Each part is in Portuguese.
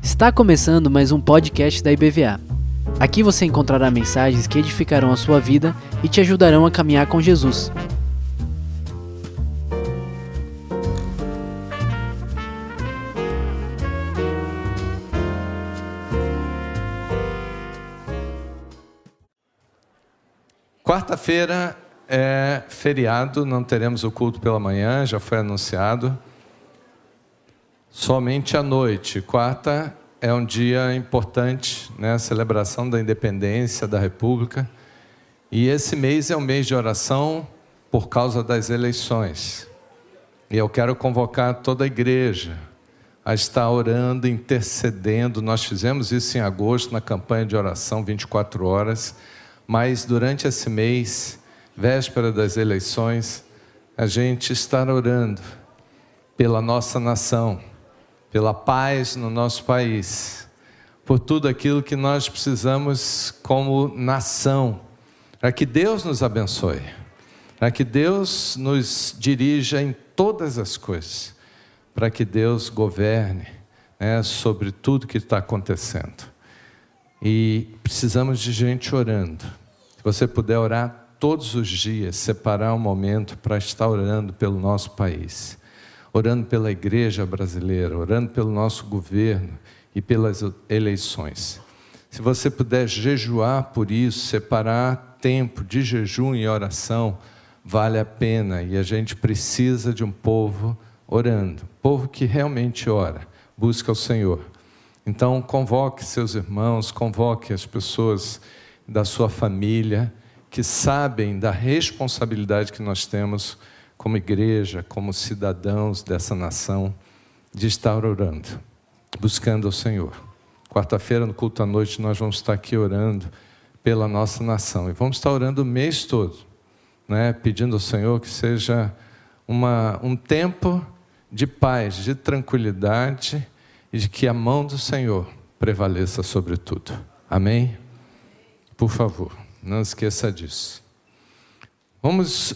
Está começando mais um podcast da IBVA. Aqui você encontrará mensagens que edificarão a sua vida e te ajudarão a caminhar com Jesus. Quarta-feira é feriado, não teremos o culto pela manhã, já foi anunciado. Somente à noite. Quarta é um dia importante, né? A celebração da independência da República. E esse mês é um mês de oração por causa das eleições. E eu quero convocar toda a igreja a estar orando, intercedendo. Nós fizemos isso em agosto na campanha de oração 24 horas, mas durante esse mês, véspera das eleições, a gente está orando pela nossa nação pela paz no nosso país, por tudo aquilo que nós precisamos como nação, para que Deus nos abençoe, para que Deus nos dirija em todas as coisas, para que Deus governe né, sobre tudo que está acontecendo. E precisamos de gente orando. Se você puder orar todos os dias, separar um momento para estar orando pelo nosso país orando pela igreja brasileira, orando pelo nosso governo e pelas eleições. Se você puder jejuar por isso, separar tempo de jejum e oração, vale a pena e a gente precisa de um povo orando, povo que realmente ora, busca o Senhor. Então, convoque seus irmãos, convoque as pessoas da sua família que sabem da responsabilidade que nós temos como igreja, como cidadãos dessa nação, de estar orando, buscando o Senhor. Quarta-feira, no culto à noite, nós vamos estar aqui orando pela nossa nação. E vamos estar orando o mês todo, né? pedindo ao Senhor que seja uma, um tempo de paz, de tranquilidade e de que a mão do Senhor prevaleça sobre tudo. Amém? Por favor, não esqueça disso. Vamos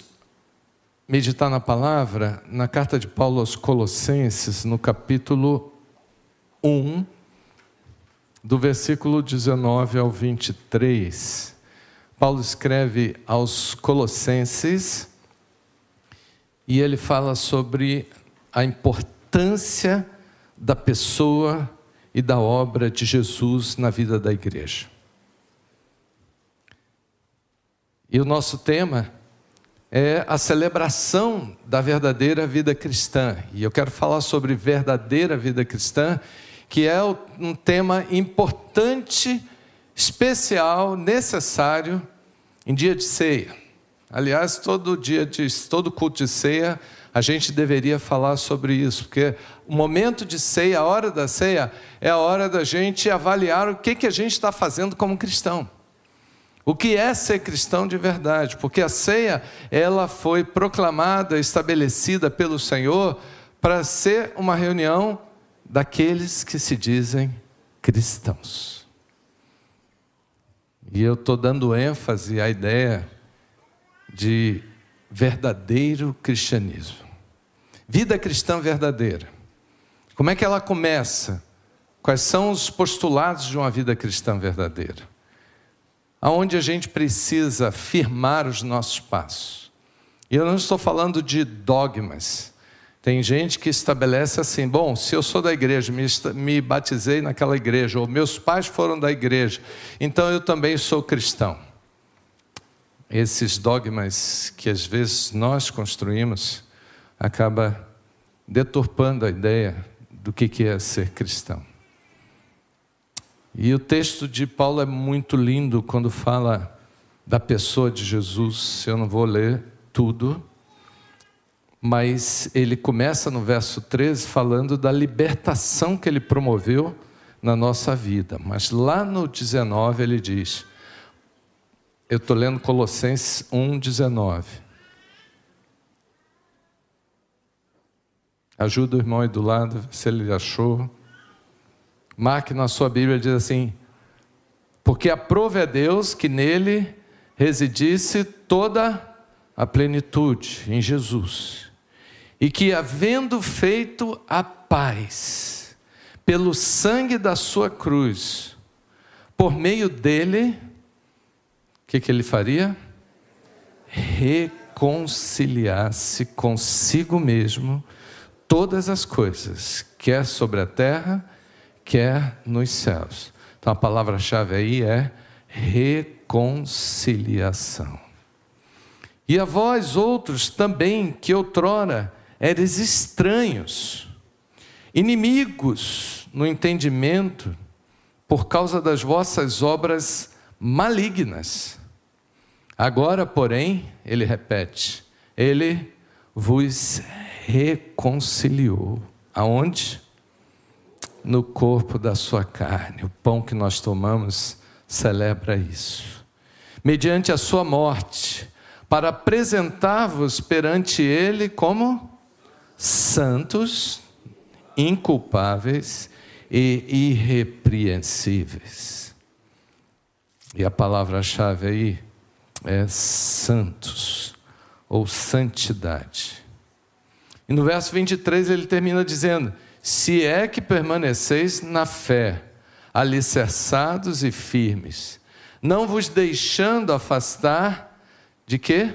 meditar na palavra, na carta de Paulo aos Colossenses, no capítulo 1, do versículo 19 ao 23. Paulo escreve aos Colossenses e ele fala sobre a importância da pessoa e da obra de Jesus na vida da igreja. E o nosso tema é a celebração da verdadeira vida cristã. E eu quero falar sobre verdadeira vida cristã, que é um tema importante, especial, necessário em dia de ceia. Aliás, todo dia de todo culto de ceia, a gente deveria falar sobre isso, porque o momento de ceia, a hora da ceia, é a hora da gente avaliar o que, que a gente está fazendo como cristão. O que é ser cristão de verdade? Porque a ceia, ela foi proclamada, estabelecida pelo Senhor para ser uma reunião daqueles que se dizem cristãos. E eu estou dando ênfase à ideia de verdadeiro cristianismo. Vida cristã verdadeira. Como é que ela começa? Quais são os postulados de uma vida cristã verdadeira? Aonde a gente precisa firmar os nossos passos. E eu não estou falando de dogmas. Tem gente que estabelece assim: bom, se eu sou da igreja, me, me batizei naquela igreja, ou meus pais foram da igreja, então eu também sou cristão. Esses dogmas que às vezes nós construímos acaba deturpando a ideia do que é ser cristão. E o texto de Paulo é muito lindo quando fala da pessoa de Jesus. Eu não vou ler tudo, mas ele começa no verso 13 falando da libertação que ele promoveu na nossa vida. Mas lá no 19 ele diz: Eu estou lendo Colossenses 1, 19. Ajuda o irmão aí do lado, se ele achou. Marque na sua Bíblia, diz assim: Porque aprove a Deus que nele residisse toda a plenitude, em Jesus, e que, havendo feito a paz, pelo sangue da sua cruz, por meio dele, o que, que ele faria? Reconciliar-se consigo mesmo todas as coisas, quer sobre a terra, quer nos céus. Então a palavra-chave aí é reconciliação. E a vós outros também, que outrora eres estranhos, inimigos no entendimento, por causa das vossas obras malignas. Agora, porém, ele repete, ele vos reconciliou. Aonde? No corpo da sua carne. O pão que nós tomamos celebra isso. Mediante a sua morte, para apresentar-vos perante ele como santos, inculpáveis e irrepreensíveis. E a palavra-chave aí é santos ou santidade. E no verso 23 ele termina dizendo: Se é que permaneceis na fé, alicerçados e firmes, não vos deixando afastar de quê?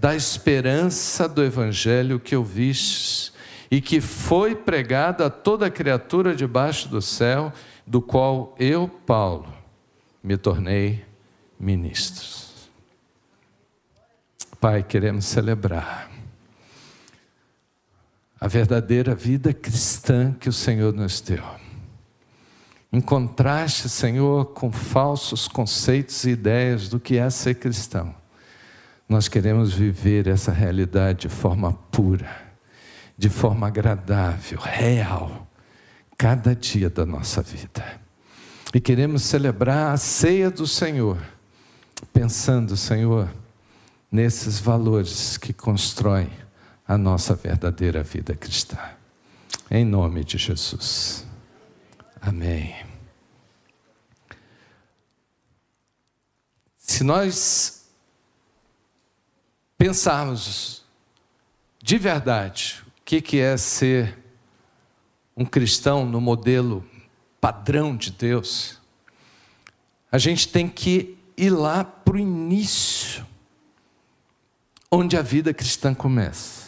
da esperança do evangelho que ouvistes e que foi pregada a toda criatura debaixo do céu, do qual eu, Paulo, me tornei ministro. Pai, queremos celebrar a verdadeira vida cristã que o Senhor nos deu. Em contraste, Senhor, com falsos conceitos e ideias do que é ser cristão nós queremos viver essa realidade de forma pura, de forma agradável, real, cada dia da nossa vida. E queremos celebrar a ceia do Senhor, pensando, Senhor, nesses valores que constroem a nossa verdadeira vida cristã. Em nome de Jesus. Amém. Se nós pensarmos de verdade o que é ser um cristão no modelo padrão de Deus, a gente tem que ir lá para o início, onde a vida cristã começa.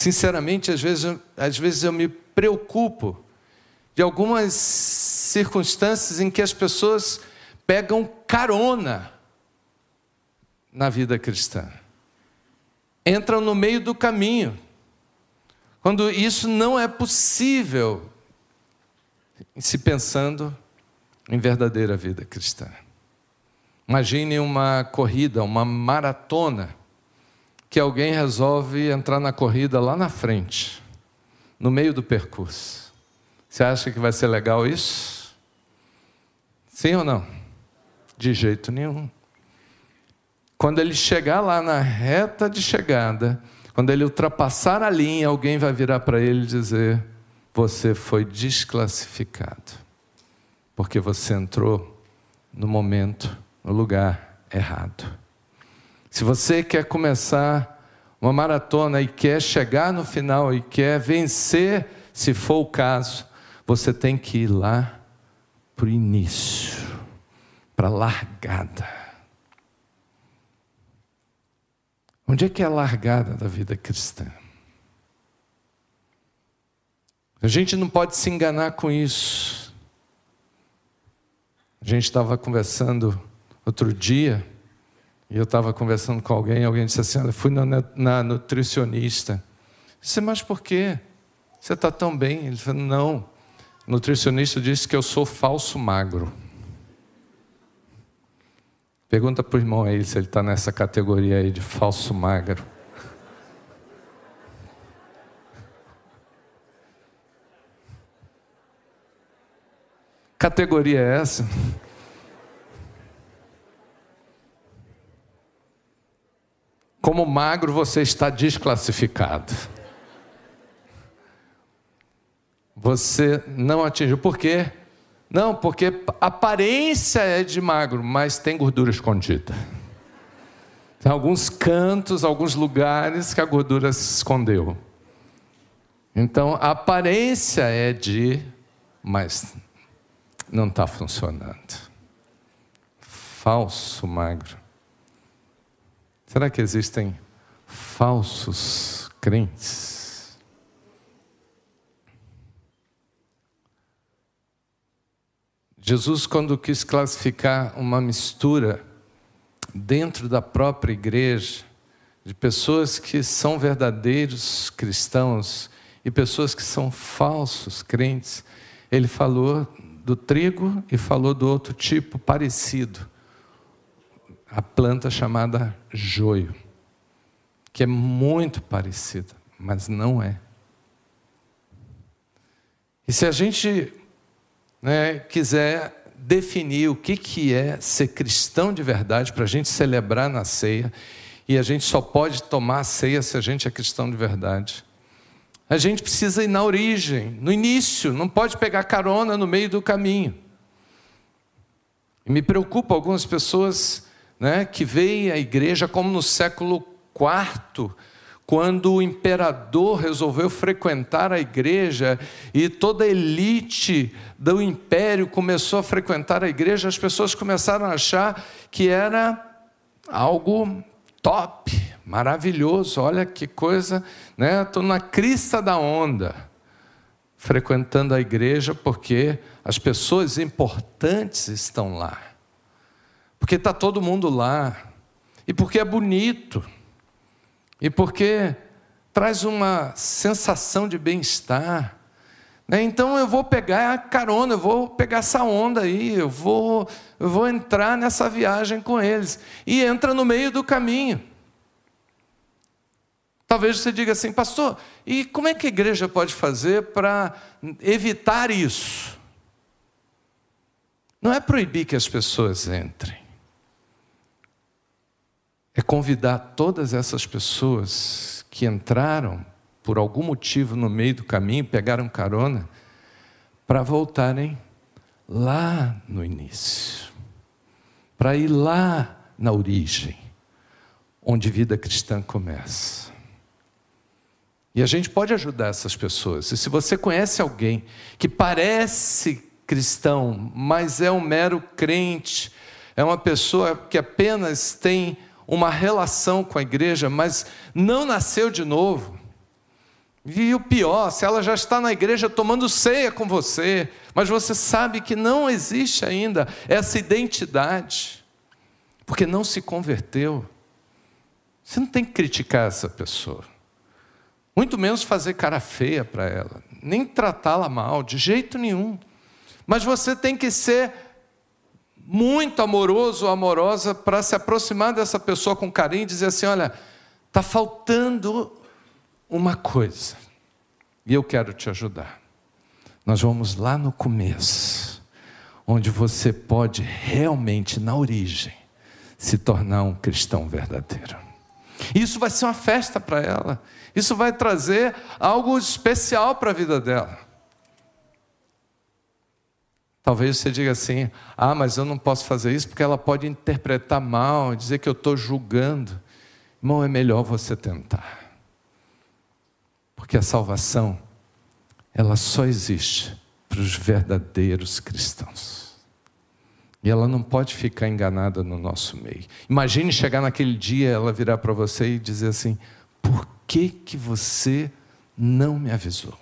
Sinceramente, às vezes, às vezes eu me preocupo de algumas circunstâncias em que as pessoas pegam carona na vida cristã. Entram no meio do caminho. Quando isso não é possível, se pensando em verdadeira vida cristã. Imagine uma corrida, uma maratona, que alguém resolve entrar na corrida lá na frente, no meio do percurso. Você acha que vai ser legal isso? Sim ou não? De jeito nenhum. Quando ele chegar lá na reta de chegada, quando ele ultrapassar a linha, alguém vai virar para ele e dizer: Você foi desclassificado, porque você entrou no momento, no lugar errado. Se você quer começar uma maratona e quer chegar no final e quer vencer, se for o caso, você tem que ir lá para o início, para a largada. Onde é que é a largada da vida cristã? A gente não pode se enganar com isso. A gente estava conversando outro dia, e eu estava conversando com alguém, alguém disse assim: Olha, fui na, na nutricionista. Eu disse, mas por quê? Você está tão bem? Ele falou: Não, o nutricionista disse que eu sou falso magro. Pergunta para o irmão aí se ele está nessa categoria aí de falso magro. Categoria é essa? Como magro você está desclassificado. Você não atingiu. Por quê? Não, porque aparência é de magro, mas tem gordura escondida. Tem alguns cantos, alguns lugares que a gordura se escondeu. Então, a aparência é de, mas não está funcionando. Falso magro. Será que existem falsos crentes? Jesus, quando quis classificar uma mistura dentro da própria igreja, de pessoas que são verdadeiros cristãos e pessoas que são falsos crentes, ele falou do trigo e falou do outro tipo parecido, a planta chamada joio, que é muito parecida, mas não é. E se a gente né, quiser definir o que, que é ser cristão de verdade, para a gente celebrar na ceia, e a gente só pode tomar a ceia se a gente é cristão de verdade. A gente precisa ir na origem, no início, não pode pegar carona no meio do caminho. E me preocupa algumas pessoas né, que veem a igreja como no século IV, quando o imperador resolveu frequentar a igreja e toda a elite do império começou a frequentar a igreja, as pessoas começaram a achar que era algo top, maravilhoso, olha que coisa, né? Estou na crista da onda, frequentando a igreja porque as pessoas importantes estão lá, porque está todo mundo lá, e porque é bonito, e porque traz uma sensação de bem-estar. Né? Então eu vou pegar a carona, eu vou pegar essa onda aí, eu vou, eu vou entrar nessa viagem com eles. E entra no meio do caminho. Talvez você diga assim, pastor, e como é que a igreja pode fazer para evitar isso? Não é proibir que as pessoas entrem, é convidar todas essas pessoas que entraram por algum motivo no meio do caminho, pegaram carona, para voltarem lá no início, para ir lá na origem, onde vida cristã começa. E a gente pode ajudar essas pessoas. E se você conhece alguém que parece cristão, mas é um mero crente, é uma pessoa que apenas tem uma relação com a igreja, mas não nasceu de novo. E o pior, se ela já está na igreja tomando ceia com você, mas você sabe que não existe ainda essa identidade, porque não se converteu, você não tem que criticar essa pessoa. Muito menos fazer cara feia para ela, nem tratá-la mal, de jeito nenhum. Mas você tem que ser muito amoroso ou amorosa para se aproximar dessa pessoa com carinho e dizer assim: olha, está faltando uma coisa, e eu quero te ajudar. Nós vamos lá no começo, onde você pode realmente, na origem, se tornar um cristão verdadeiro. Isso vai ser uma festa para ela. Isso vai trazer algo especial para a vida dela. Talvez você diga assim: ah, mas eu não posso fazer isso porque ela pode interpretar mal, dizer que eu estou julgando. Irmão, é melhor você tentar. Porque a salvação, ela só existe para os verdadeiros cristãos. E ela não pode ficar enganada no nosso meio. Imagine chegar naquele dia, ela virar para você e dizer assim: por que, que você não me avisou?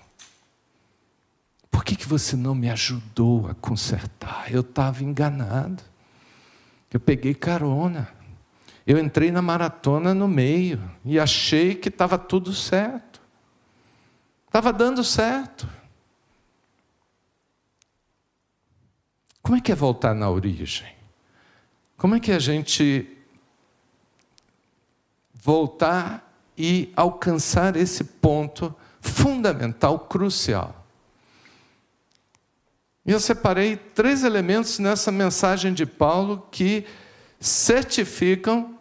Por que, que você não me ajudou a consertar? Eu estava enganado. Eu peguei carona. Eu entrei na maratona no meio e achei que estava tudo certo. Estava dando certo. Como é que é voltar na origem? Como é que a gente voltar e alcançar esse ponto fundamental, crucial. E eu separei três elementos nessa mensagem de Paulo que certificam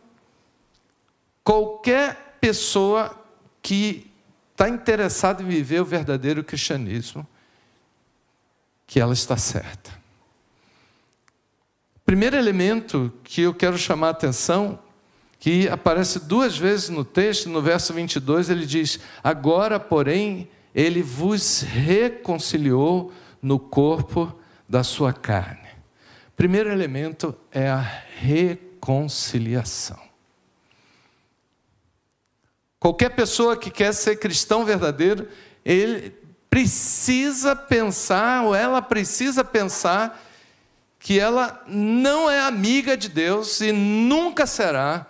qualquer pessoa que está interessada em viver o verdadeiro cristianismo, que ela está certa. Primeiro elemento que eu quero chamar a atenção que aparece duas vezes no texto, no verso 22, ele diz: Agora, porém, ele vos reconciliou no corpo da sua carne. Primeiro elemento é a reconciliação. Qualquer pessoa que quer ser cristão verdadeiro, ele precisa pensar, ou ela precisa pensar, que ela não é amiga de Deus e nunca será,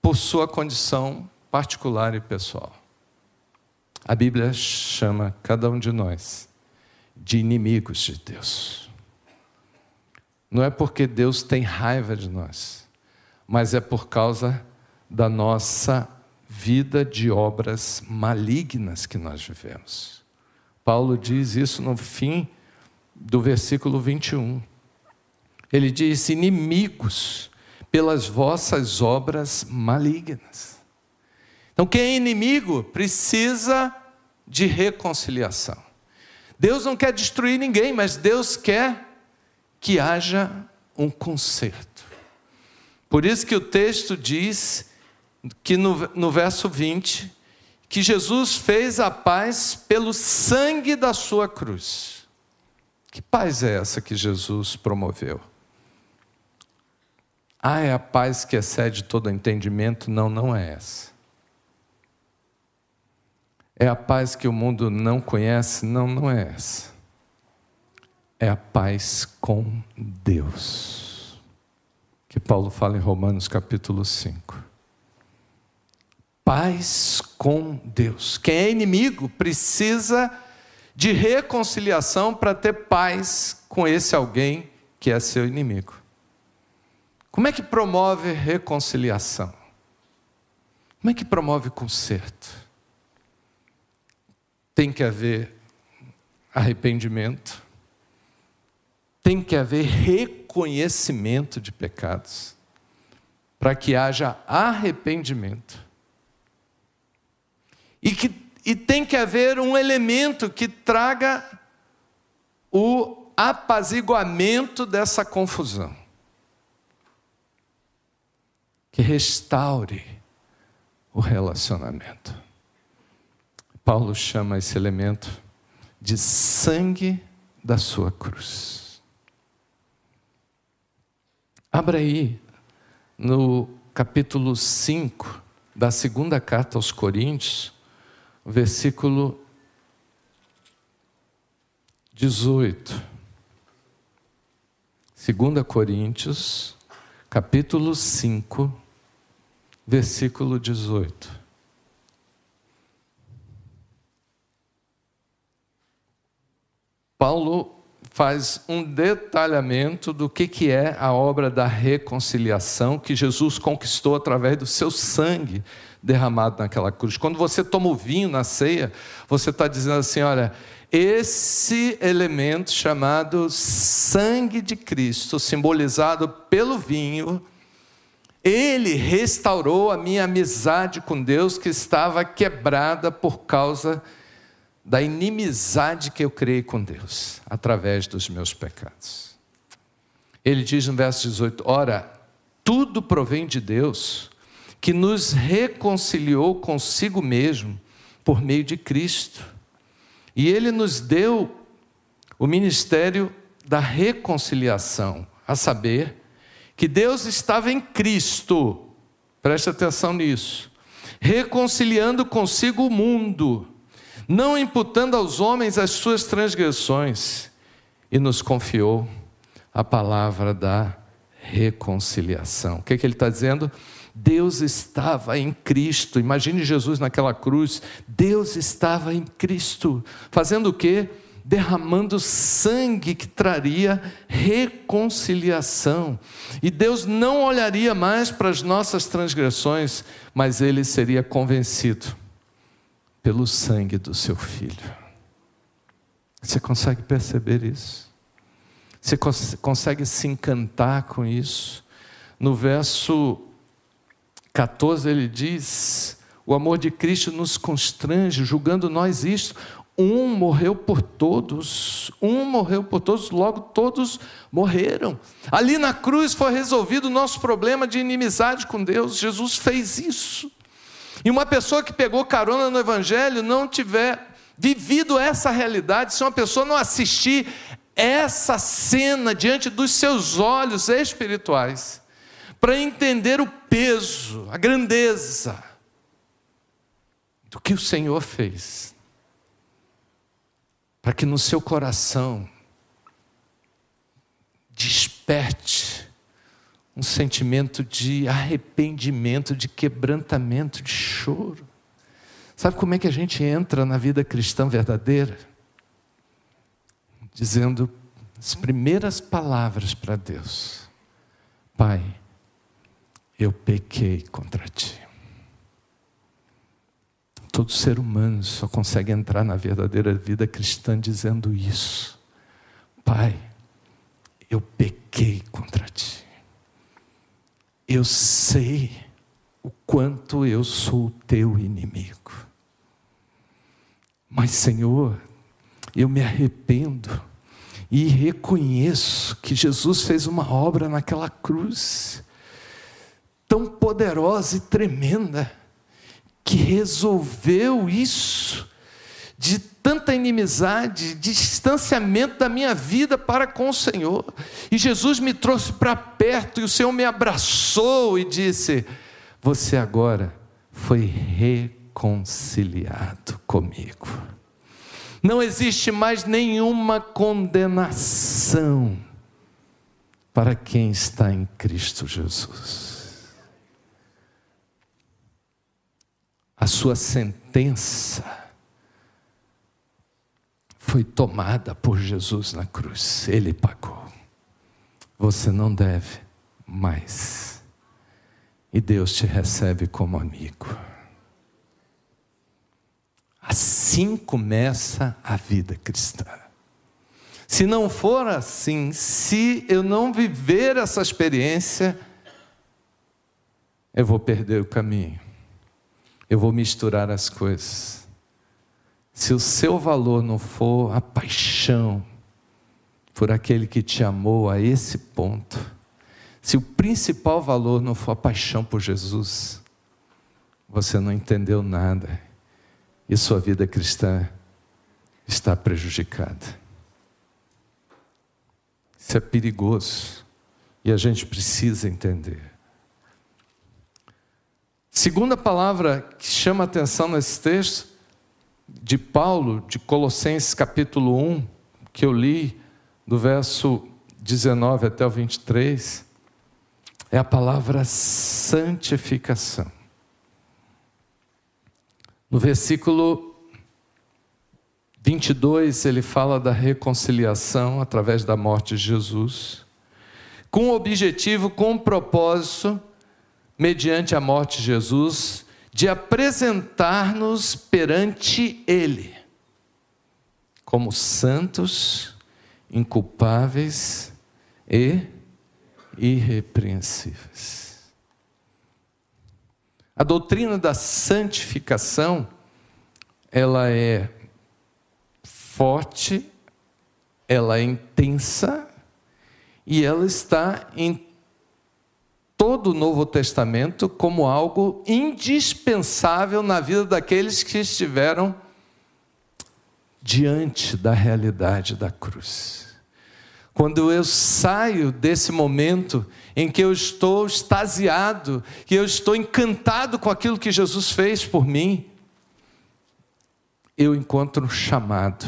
por sua condição particular e pessoal. A Bíblia chama cada um de nós de inimigos de Deus. Não é porque Deus tem raiva de nós, mas é por causa da nossa vida de obras malignas que nós vivemos. Paulo diz isso no fim do versículo 21. Ele diz: inimigos pelas vossas obras malignas. Então, quem é inimigo precisa de reconciliação. Deus não quer destruir ninguém, mas Deus quer que haja um conserto. Por isso que o texto diz que no, no verso 20, que Jesus fez a paz pelo sangue da sua cruz. Que paz é essa que Jesus promoveu? Ah, é a paz que excede todo entendimento? Não, não é essa. É a paz que o mundo não conhece? Não, não é essa. É a paz com Deus. Que Paulo fala em Romanos capítulo 5 paz com Deus. Quem é inimigo precisa de reconciliação para ter paz com esse alguém que é seu inimigo. Como é que promove reconciliação? Como é que promove conserto? Tem que haver arrependimento, tem que haver reconhecimento de pecados, para que haja arrependimento e, que, e tem que haver um elemento que traga o apaziguamento dessa confusão. Que restaure o relacionamento. Paulo chama esse elemento de sangue da sua cruz. Abra aí no capítulo 5 da segunda carta aos Coríntios, versículo 18. 2 Coríntios, capítulo 5, versículo 18. Paulo faz um detalhamento do que, que é a obra da reconciliação que Jesus conquistou através do seu sangue derramado naquela cruz. Quando você toma o vinho na ceia, você está dizendo assim: olha, esse elemento chamado sangue de Cristo, simbolizado pelo vinho, ele restaurou a minha amizade com Deus que estava quebrada por causa da inimizade que eu criei com Deus, através dos meus pecados. Ele diz no verso 18: Ora, tudo provém de Deus, que nos reconciliou consigo mesmo por meio de Cristo. E ele nos deu o ministério da reconciliação, a saber, que Deus estava em Cristo, preste atenção nisso, reconciliando consigo o mundo, não imputando aos homens as suas transgressões, e nos confiou a palavra da reconciliação. O que, é que ele está dizendo? Deus estava em Cristo. Imagine Jesus naquela cruz. Deus estava em Cristo, fazendo o quê? Derramando sangue que traria reconciliação. E Deus não olharia mais para as nossas transgressões, mas ele seria convencido pelo sangue do seu filho. Você consegue perceber isso? Você consegue se encantar com isso? No verso 14 ele diz: O amor de Cristo nos constrange, julgando nós isto, Um morreu por todos, um morreu por todos, logo todos morreram. Ali na cruz foi resolvido o nosso problema de inimizade com Deus. Jesus fez isso. E uma pessoa que pegou carona no Evangelho não tiver vivido essa realidade, se uma pessoa não assistir essa cena diante dos seus olhos espirituais, para entender o peso, a grandeza do que o Senhor fez para que no seu coração desperte um sentimento de arrependimento, de quebrantamento, de choro. Sabe como é que a gente entra na vida cristã verdadeira? Dizendo as primeiras palavras para Deus: Pai, eu pequei contra ti. Todo ser humano só consegue entrar na verdadeira vida cristã dizendo isso. Pai, eu pequei contra ti. Eu sei o quanto eu sou teu inimigo. Mas, Senhor, eu me arrependo e reconheço que Jesus fez uma obra naquela cruz tão poderosa e tremenda que resolveu isso, de tanta inimizade, distanciamento da minha vida para com o Senhor. E Jesus me trouxe para perto e o Senhor me abraçou e disse: Você agora foi reconciliado comigo. Não existe mais nenhuma condenação para quem está em Cristo Jesus. a sua sentença foi tomada por Jesus na cruz. Ele pagou. Você não deve mais. E Deus te recebe como amigo. Assim começa a vida cristã. Se não for assim, se eu não viver essa experiência, eu vou perder o caminho eu vou misturar as coisas. Se o seu valor não for a paixão por aquele que te amou a esse ponto, se o principal valor não for a paixão por Jesus, você não entendeu nada e sua vida cristã está prejudicada. Isso é perigoso e a gente precisa entender. Segunda palavra que chama atenção nesse texto, de Paulo, de Colossenses capítulo 1, que eu li, do verso 19 até o 23, é a palavra santificação. No versículo 22, ele fala da reconciliação através da morte de Jesus, com objetivo, com propósito mediante a morte de Jesus, de apresentar-nos perante Ele como santos, inculpáveis e irrepreensíveis. A doutrina da santificação, ela é forte, ela é intensa e ela está em todo o Novo Testamento como algo indispensável na vida daqueles que estiveram diante da realidade da cruz. Quando eu saio desse momento em que eu estou extasiado, que eu estou encantado com aquilo que Jesus fez por mim, eu encontro um chamado,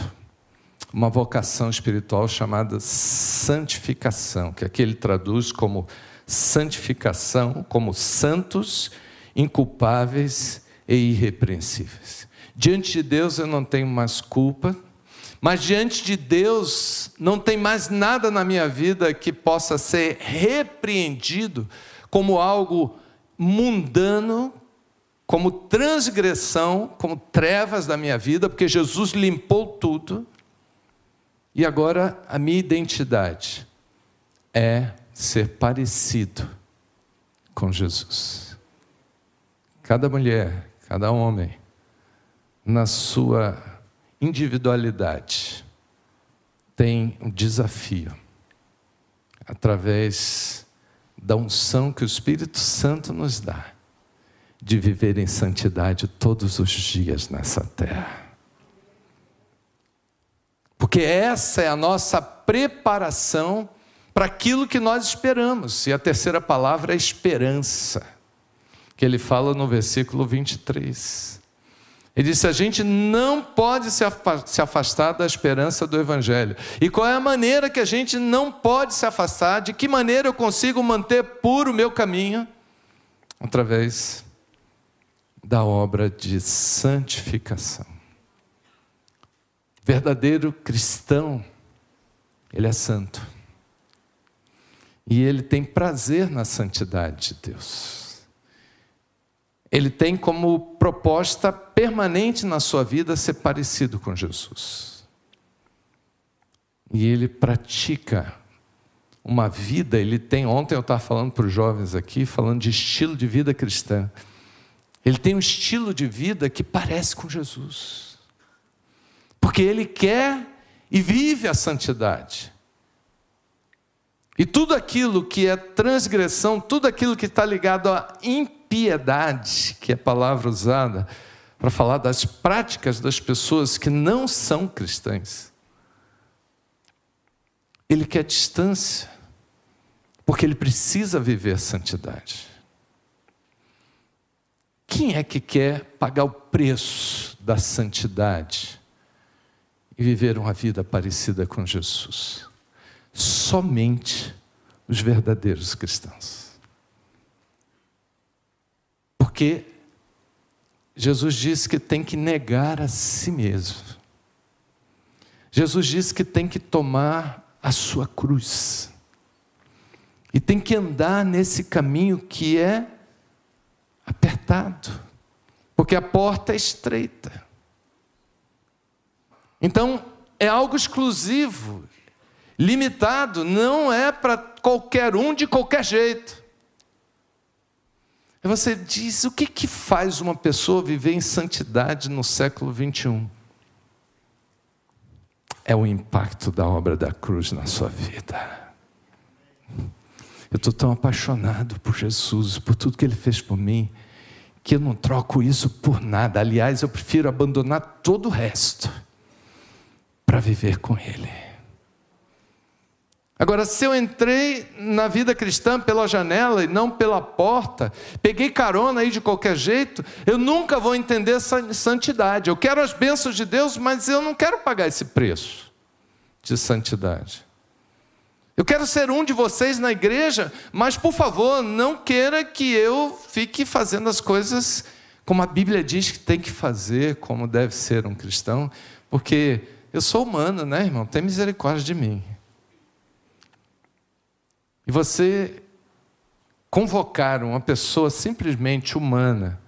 uma vocação espiritual chamada santificação, que aqui ele traduz como santificação como santos, inculpáveis e irrepreensíveis. Diante de Deus eu não tenho mais culpa, mas diante de Deus não tem mais nada na minha vida que possa ser repreendido como algo mundano, como transgressão, como trevas da minha vida, porque Jesus limpou tudo. E agora a minha identidade é ser parecido com Jesus. Cada mulher, cada homem, na sua individualidade tem um desafio através da unção que o Espírito Santo nos dá de viver em santidade todos os dias nessa terra. Porque essa é a nossa preparação para aquilo que nós esperamos. E a terceira palavra é esperança, que ele fala no versículo 23. Ele disse: a gente não pode se afastar da esperança do Evangelho. E qual é a maneira que a gente não pode se afastar? De que maneira eu consigo manter puro o meu caminho? Através da obra de santificação. Verdadeiro cristão, ele é santo. E ele tem prazer na santidade de Deus ele tem como proposta permanente na sua vida ser parecido com Jesus. E ele pratica uma vida, ele tem, ontem eu estava falando para os jovens aqui, falando de estilo de vida cristã. Ele tem um estilo de vida que parece com Jesus. Porque ele quer e vive a santidade. E tudo aquilo que é transgressão, tudo aquilo que está ligado a impiedade, que é a palavra usada para falar das práticas das pessoas que não são cristãs. Ele quer distância, porque ele precisa viver a santidade. Quem é que quer pagar o preço da santidade e viver uma vida parecida com Jesus? Somente os verdadeiros cristãos. Porque Jesus disse que tem que negar a si mesmo. Jesus disse que tem que tomar a sua cruz. E tem que andar nesse caminho que é apertado, porque a porta é estreita. Então, é algo exclusivo, limitado, não é para qualquer um de qualquer jeito. Você diz: o que, que faz uma pessoa viver em santidade no século 21? É o impacto da obra da cruz na sua vida. Eu estou tão apaixonado por Jesus, por tudo que Ele fez por mim, que eu não troco isso por nada. Aliás, eu prefiro abandonar todo o resto para viver com Ele. Agora, se eu entrei na vida cristã pela janela e não pela porta, peguei carona aí de qualquer jeito, eu nunca vou entender essa santidade. Eu quero as bênçãos de Deus, mas eu não quero pagar esse preço de santidade. Eu quero ser um de vocês na igreja, mas por favor, não queira que eu fique fazendo as coisas como a Bíblia diz que tem que fazer, como deve ser um cristão, porque eu sou humano, né, irmão? Tem misericórdia de mim. E você convocar uma pessoa simplesmente humana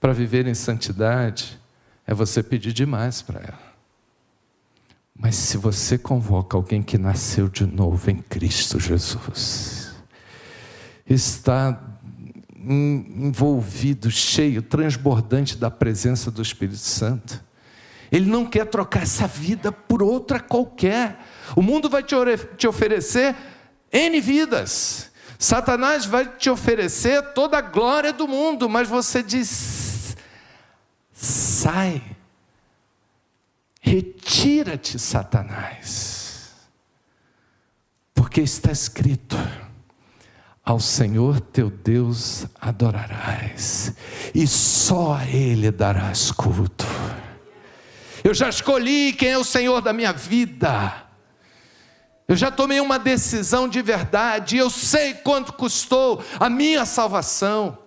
para viver em santidade é você pedir demais para ela. Mas se você convoca alguém que nasceu de novo em Cristo Jesus, está envolvido, cheio, transbordante da presença do Espírito Santo, ele não quer trocar essa vida por outra qualquer. O mundo vai te oferecer N vidas. Satanás vai te oferecer toda a glória do mundo, mas você diz: sai, retira-te, Satanás, porque está escrito: ao Senhor teu Deus adorarás, e só a Ele darás culto. Eu já escolhi quem é o Senhor da minha vida. Eu já tomei uma decisão de verdade, eu sei quanto custou a minha salvação,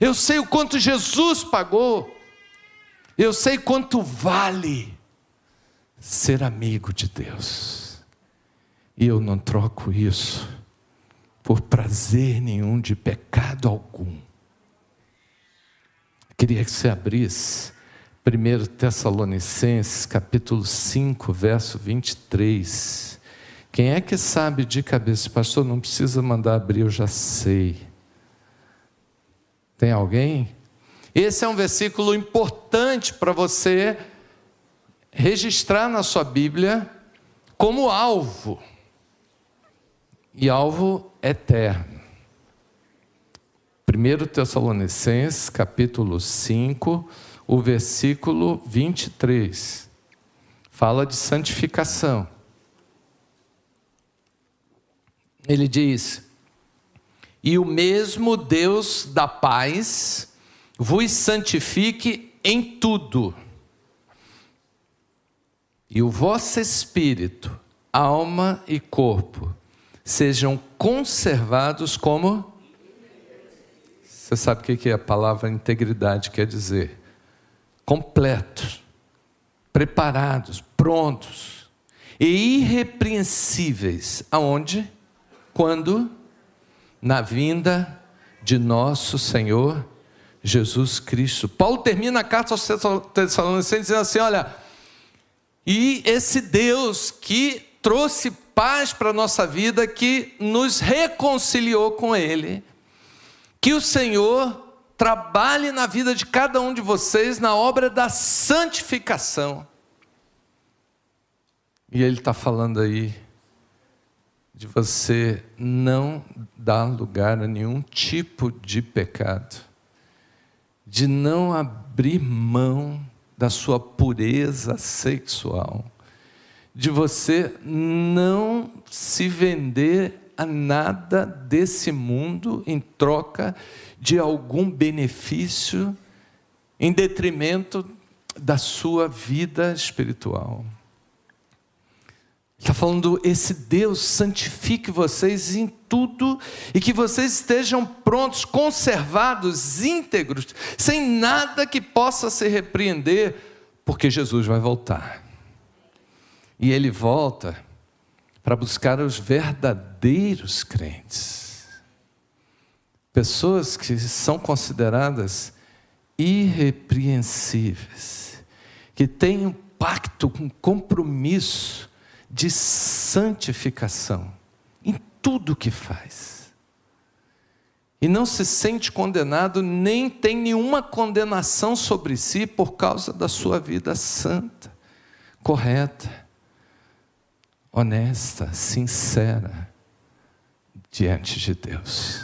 eu sei o quanto Jesus pagou, eu sei quanto vale ser amigo de Deus, e eu não troco isso por prazer nenhum de pecado algum. Queria que você abrisse 1 Tessalonicenses capítulo 5, verso 23. Quem é que sabe de cabeça, pastor? Não precisa mandar abrir, eu já sei. Tem alguém? Esse é um versículo importante para você registrar na sua Bíblia como alvo, e alvo eterno. 1 Tessalonicenses, capítulo 5, o versículo 23, fala de santificação. Ele diz: E o mesmo Deus da paz vos santifique em tudo e o vosso espírito, alma e corpo sejam conservados como. Você sabe o que a palavra integridade quer dizer? Completos, preparados, prontos e irrepreensíveis. Aonde? Quando? Na vinda de nosso Senhor Jesus Cristo. Paulo termina a carta aos Tessalonicenses dizendo assim: olha e esse Deus que trouxe paz para a nossa vida, que nos reconciliou com Ele, que o Senhor trabalhe na vida de cada um de vocês na obra da santificação. E Ele está falando aí de você não dar lugar a nenhum tipo de pecado, de não abrir mão da sua pureza sexual, de você não se vender a nada desse mundo em troca de algum benefício em detrimento da sua vida espiritual. Está falando, esse Deus santifique vocês em tudo e que vocês estejam prontos, conservados, íntegros, sem nada que possa se repreender, porque Jesus vai voltar. E ele volta para buscar os verdadeiros crentes, pessoas que são consideradas irrepreensíveis, que têm um pacto, um compromisso de santificação em tudo que faz. E não se sente condenado, nem tem nenhuma condenação sobre si por causa da sua vida santa, correta, honesta, sincera diante de Deus.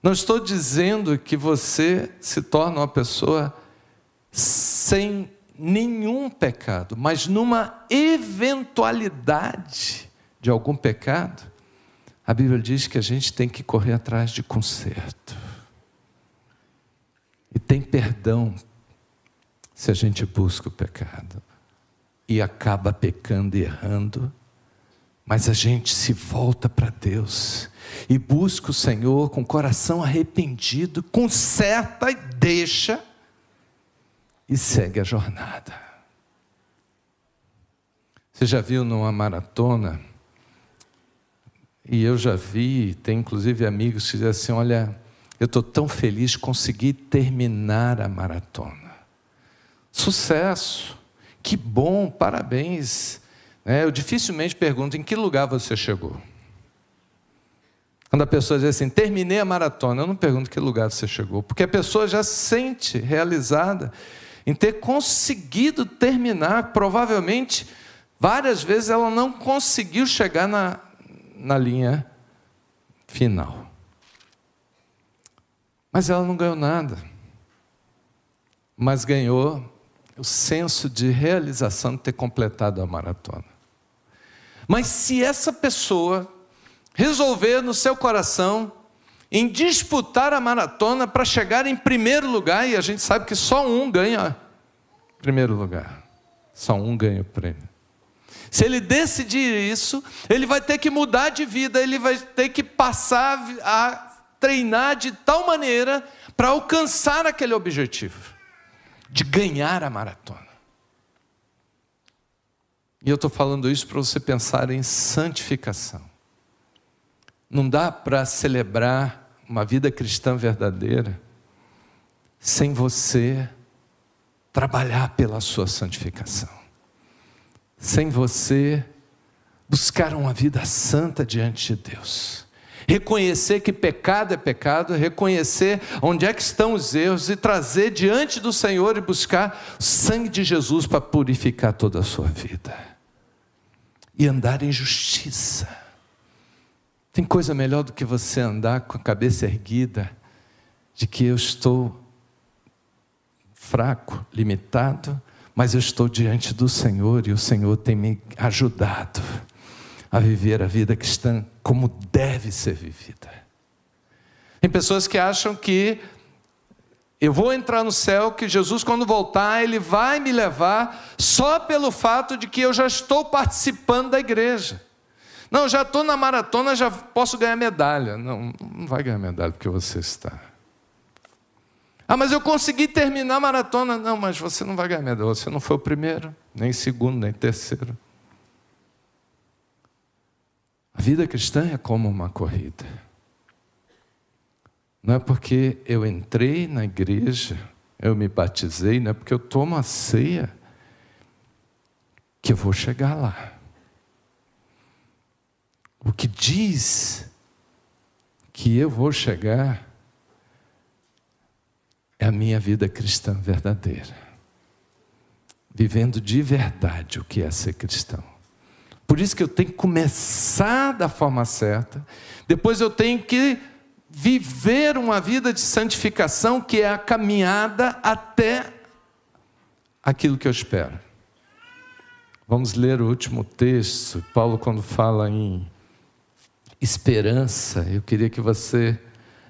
Não estou dizendo que você se torna uma pessoa sem nenhum pecado, mas numa eventualidade de algum pecado, a Bíblia diz que a gente tem que correr atrás de conserto. E tem perdão se a gente busca o pecado e acaba pecando e errando, mas a gente se volta para Deus e busca o Senhor com o coração arrependido, conserta e deixa e segue a jornada. Você já viu numa maratona? E eu já vi, tem inclusive amigos que dizem assim: olha, eu estou tão feliz de conseguir terminar a maratona. Sucesso, que bom, parabéns. É, eu dificilmente pergunto em que lugar você chegou. Quando a pessoa diz assim, terminei a maratona, eu não pergunto que lugar você chegou, porque a pessoa já se sente realizada em ter conseguido terminar. Provavelmente, várias vezes ela não conseguiu chegar na, na linha final. Mas ela não ganhou nada. Mas ganhou o senso de realização de ter completado a maratona. Mas se essa pessoa resolver no seu coração em disputar a maratona para chegar em primeiro lugar, e a gente sabe que só um ganha primeiro lugar, só um ganha o prêmio. Se ele decidir isso, ele vai ter que mudar de vida, ele vai ter que passar a treinar de tal maneira para alcançar aquele objetivo, de ganhar a maratona. E eu estou falando isso para você pensar em santificação. Não dá para celebrar uma vida cristã verdadeira sem você trabalhar pela sua santificação, sem você buscar uma vida santa diante de Deus, reconhecer que pecado é pecado, reconhecer onde é que estão os erros e trazer diante do Senhor e buscar o sangue de Jesus para purificar toda a sua vida. E andar em justiça. Tem coisa melhor do que você andar com a cabeça erguida, de que eu estou fraco, limitado, mas eu estou diante do Senhor e o Senhor tem me ajudado a viver a vida cristã como deve ser vivida. Tem pessoas que acham que eu vou entrar no céu, que Jesus, quando voltar, ele vai me levar só pelo fato de que eu já estou participando da igreja. Não, já estou na maratona, já posso ganhar medalha. Não, não vai ganhar medalha porque você está. Ah, mas eu consegui terminar a maratona. Não, mas você não vai ganhar medalha. Você não foi o primeiro, nem segundo, nem terceiro. A vida cristã é como uma corrida. Não é porque eu entrei na igreja, eu me batizei, não é porque eu tomo a ceia que eu vou chegar lá. O que diz que eu vou chegar é a minha vida cristã verdadeira. Vivendo de verdade o que é ser cristão. Por isso que eu tenho que começar da forma certa, depois eu tenho que viver uma vida de santificação, que é a caminhada até aquilo que eu espero. Vamos ler o último texto. Paulo, quando fala em esperança, eu queria que você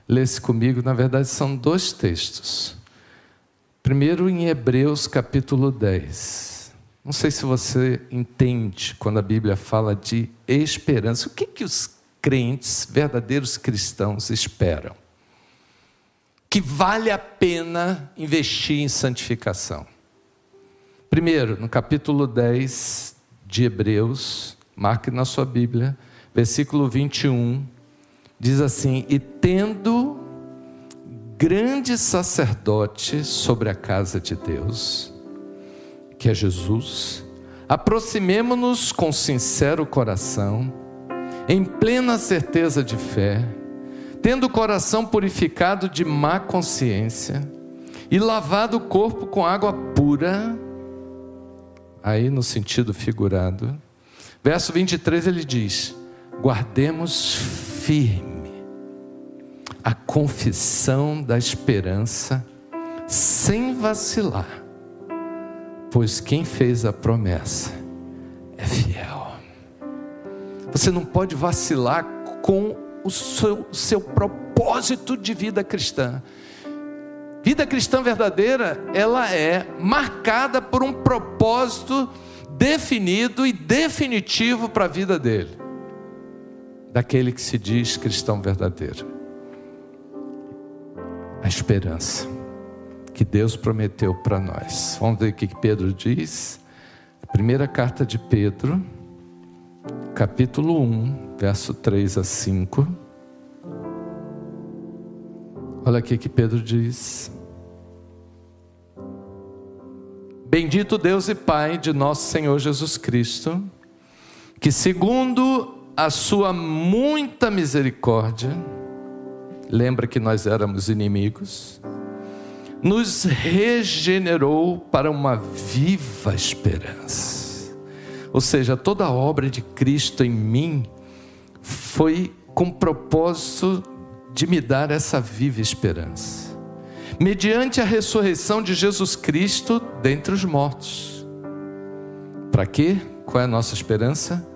lesse comigo. Na verdade, são dois textos. Primeiro, em Hebreus capítulo 10. Não sei se você entende quando a Bíblia fala de esperança. O que, que os crentes, verdadeiros cristãos, esperam? Que vale a pena investir em santificação. Primeiro, no capítulo 10 de Hebreus, marque na sua Bíblia, versículo 21, diz assim: E tendo grande sacerdote sobre a casa de Deus, que é Jesus, aproximemo-nos com sincero coração, em plena certeza de fé, tendo o coração purificado de má consciência e lavado o corpo com água pura, aí no sentido figurado. Verso 23 ele diz: guardemos firme a confissão da esperança, sem vacilar pois quem fez a promessa é fiel. Você não pode vacilar com o seu, seu propósito de vida cristã. Vida cristã verdadeira, ela é marcada por um propósito definido e definitivo para a vida dele, daquele que se diz cristão verdadeiro. A esperança que Deus prometeu para nós. Vamos ver o que Pedro diz. Primeira carta de Pedro, capítulo 1, verso 3 a 5. Olha aqui que Pedro diz. Bendito Deus e Pai de nosso Senhor Jesus Cristo, que segundo a sua muita misericórdia, lembra que nós éramos inimigos, nos regenerou para uma viva esperança. Ou seja, toda a obra de Cristo em mim foi com propósito de me dar essa viva esperança. Mediante a ressurreição de Jesus Cristo dentre os mortos. Para quê? Qual é a nossa esperança?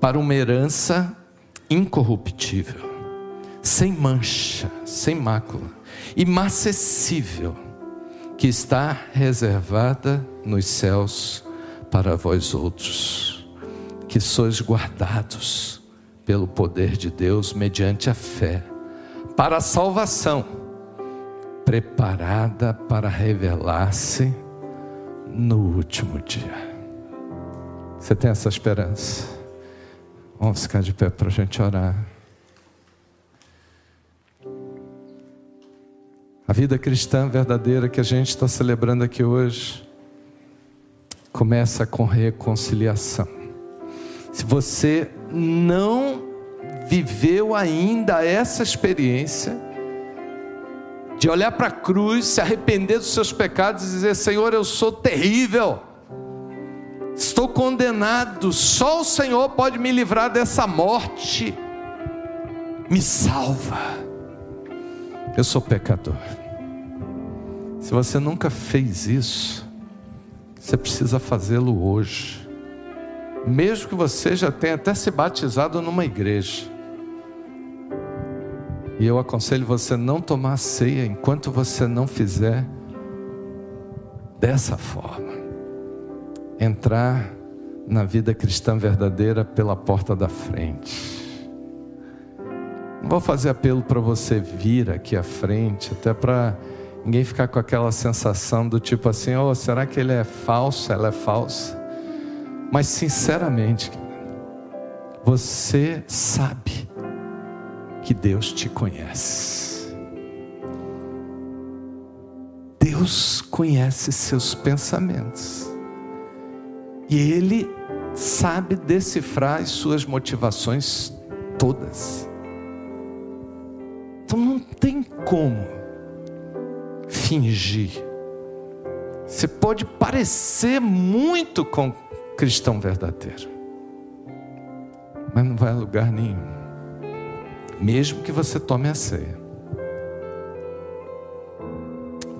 Para uma herança incorruptível, sem mancha, sem mácula, imacessível que está reservada nos céus para vós outros, que sois guardados pelo poder de Deus mediante a fé, para a salvação, preparada para revelar-se no último dia. Você tem essa esperança? Vamos ficar de pé para a gente orar. A vida cristã verdadeira que a gente está celebrando aqui hoje começa com reconciliação. Se você não viveu ainda essa experiência de olhar para a cruz, se arrepender dos seus pecados e dizer: Senhor, eu sou terrível, estou condenado, só o Senhor pode me livrar dessa morte, me salva, eu sou pecador. Se você nunca fez isso, você precisa fazê-lo hoje. Mesmo que você já tenha até se batizado numa igreja. E eu aconselho você não tomar ceia enquanto você não fizer dessa forma. Entrar na vida cristã verdadeira pela porta da frente. Não vou fazer apelo para você vir aqui à frente, até para ninguém ficar com aquela sensação do tipo assim: oh, será que ele é falso? Ela é falsa? Mas sinceramente, você sabe que Deus te conhece. Deus conhece seus pensamentos. E Ele sabe decifrar as suas motivações todas. Então não tem como fingir. Você pode parecer muito com cristão verdadeiro, mas não vai a lugar nenhum mesmo que você tome a ceia.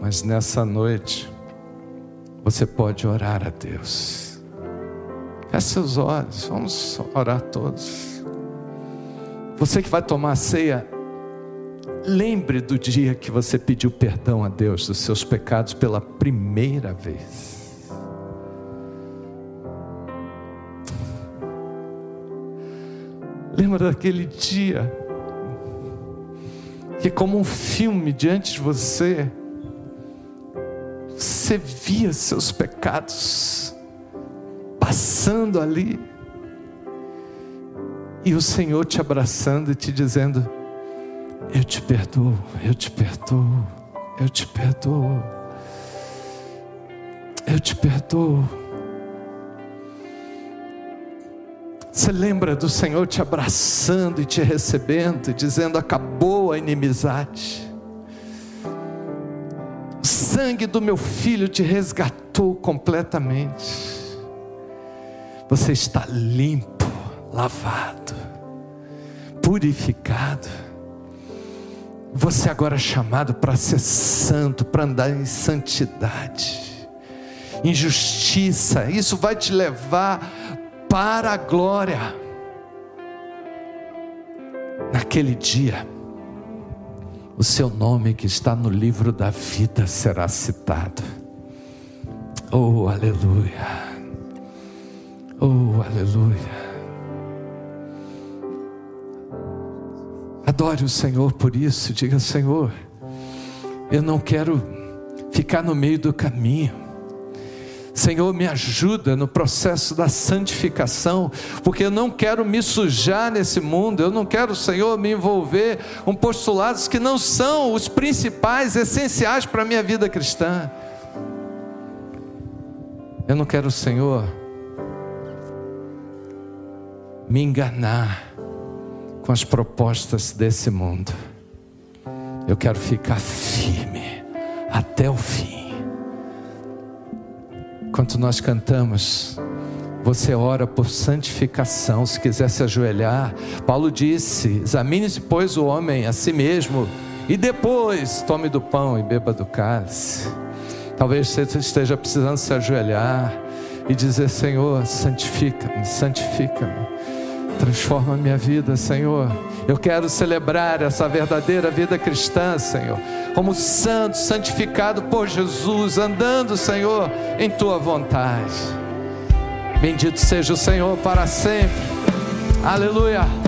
Mas nessa noite, você pode orar a Deus. Seus olhos, vamos orar todos. Você que vai tomar a ceia, lembre do dia que você pediu perdão a Deus dos seus pecados pela primeira vez. Lembra daquele dia que como um filme diante de você, você via seus pecados passando ali, e o Senhor te abraçando e te dizendo: Eu te perdoo, eu te perdoo, eu te perdoo, eu te perdoo. Você lembra do Senhor te abraçando e te recebendo, dizendo: acabou a inimizade. O sangue do meu filho te resgatou completamente. Você está limpo, lavado, purificado. Você agora é chamado para ser santo, para andar em santidade, em justiça. Isso vai te levar para a glória. Naquele dia, o seu nome que está no livro da vida será citado. Oh, aleluia. Aleluia. Adore o Senhor por isso. Diga, Senhor, eu não quero ficar no meio do caminho. Senhor, me ajuda no processo da santificação, porque eu não quero me sujar nesse mundo, eu não quero, Senhor, me envolver com postulados que não são os principais, essenciais para a minha vida cristã. Eu não quero, Senhor, me enganar com as propostas desse mundo. Eu quero ficar firme até o fim. Enquanto nós cantamos, você ora por santificação, se quiser se ajoelhar. Paulo disse: examine-se, pois, o homem a si mesmo, e depois tome do pão e beba do cálice. Talvez você esteja precisando se ajoelhar e dizer: Senhor, santifica-me, santifica-me, transforma minha vida, Senhor. Eu quero celebrar essa verdadeira vida cristã, Senhor como santo, santificado por Jesus, andando, Senhor, em tua vontade. Bendito seja o Senhor para sempre. Aleluia.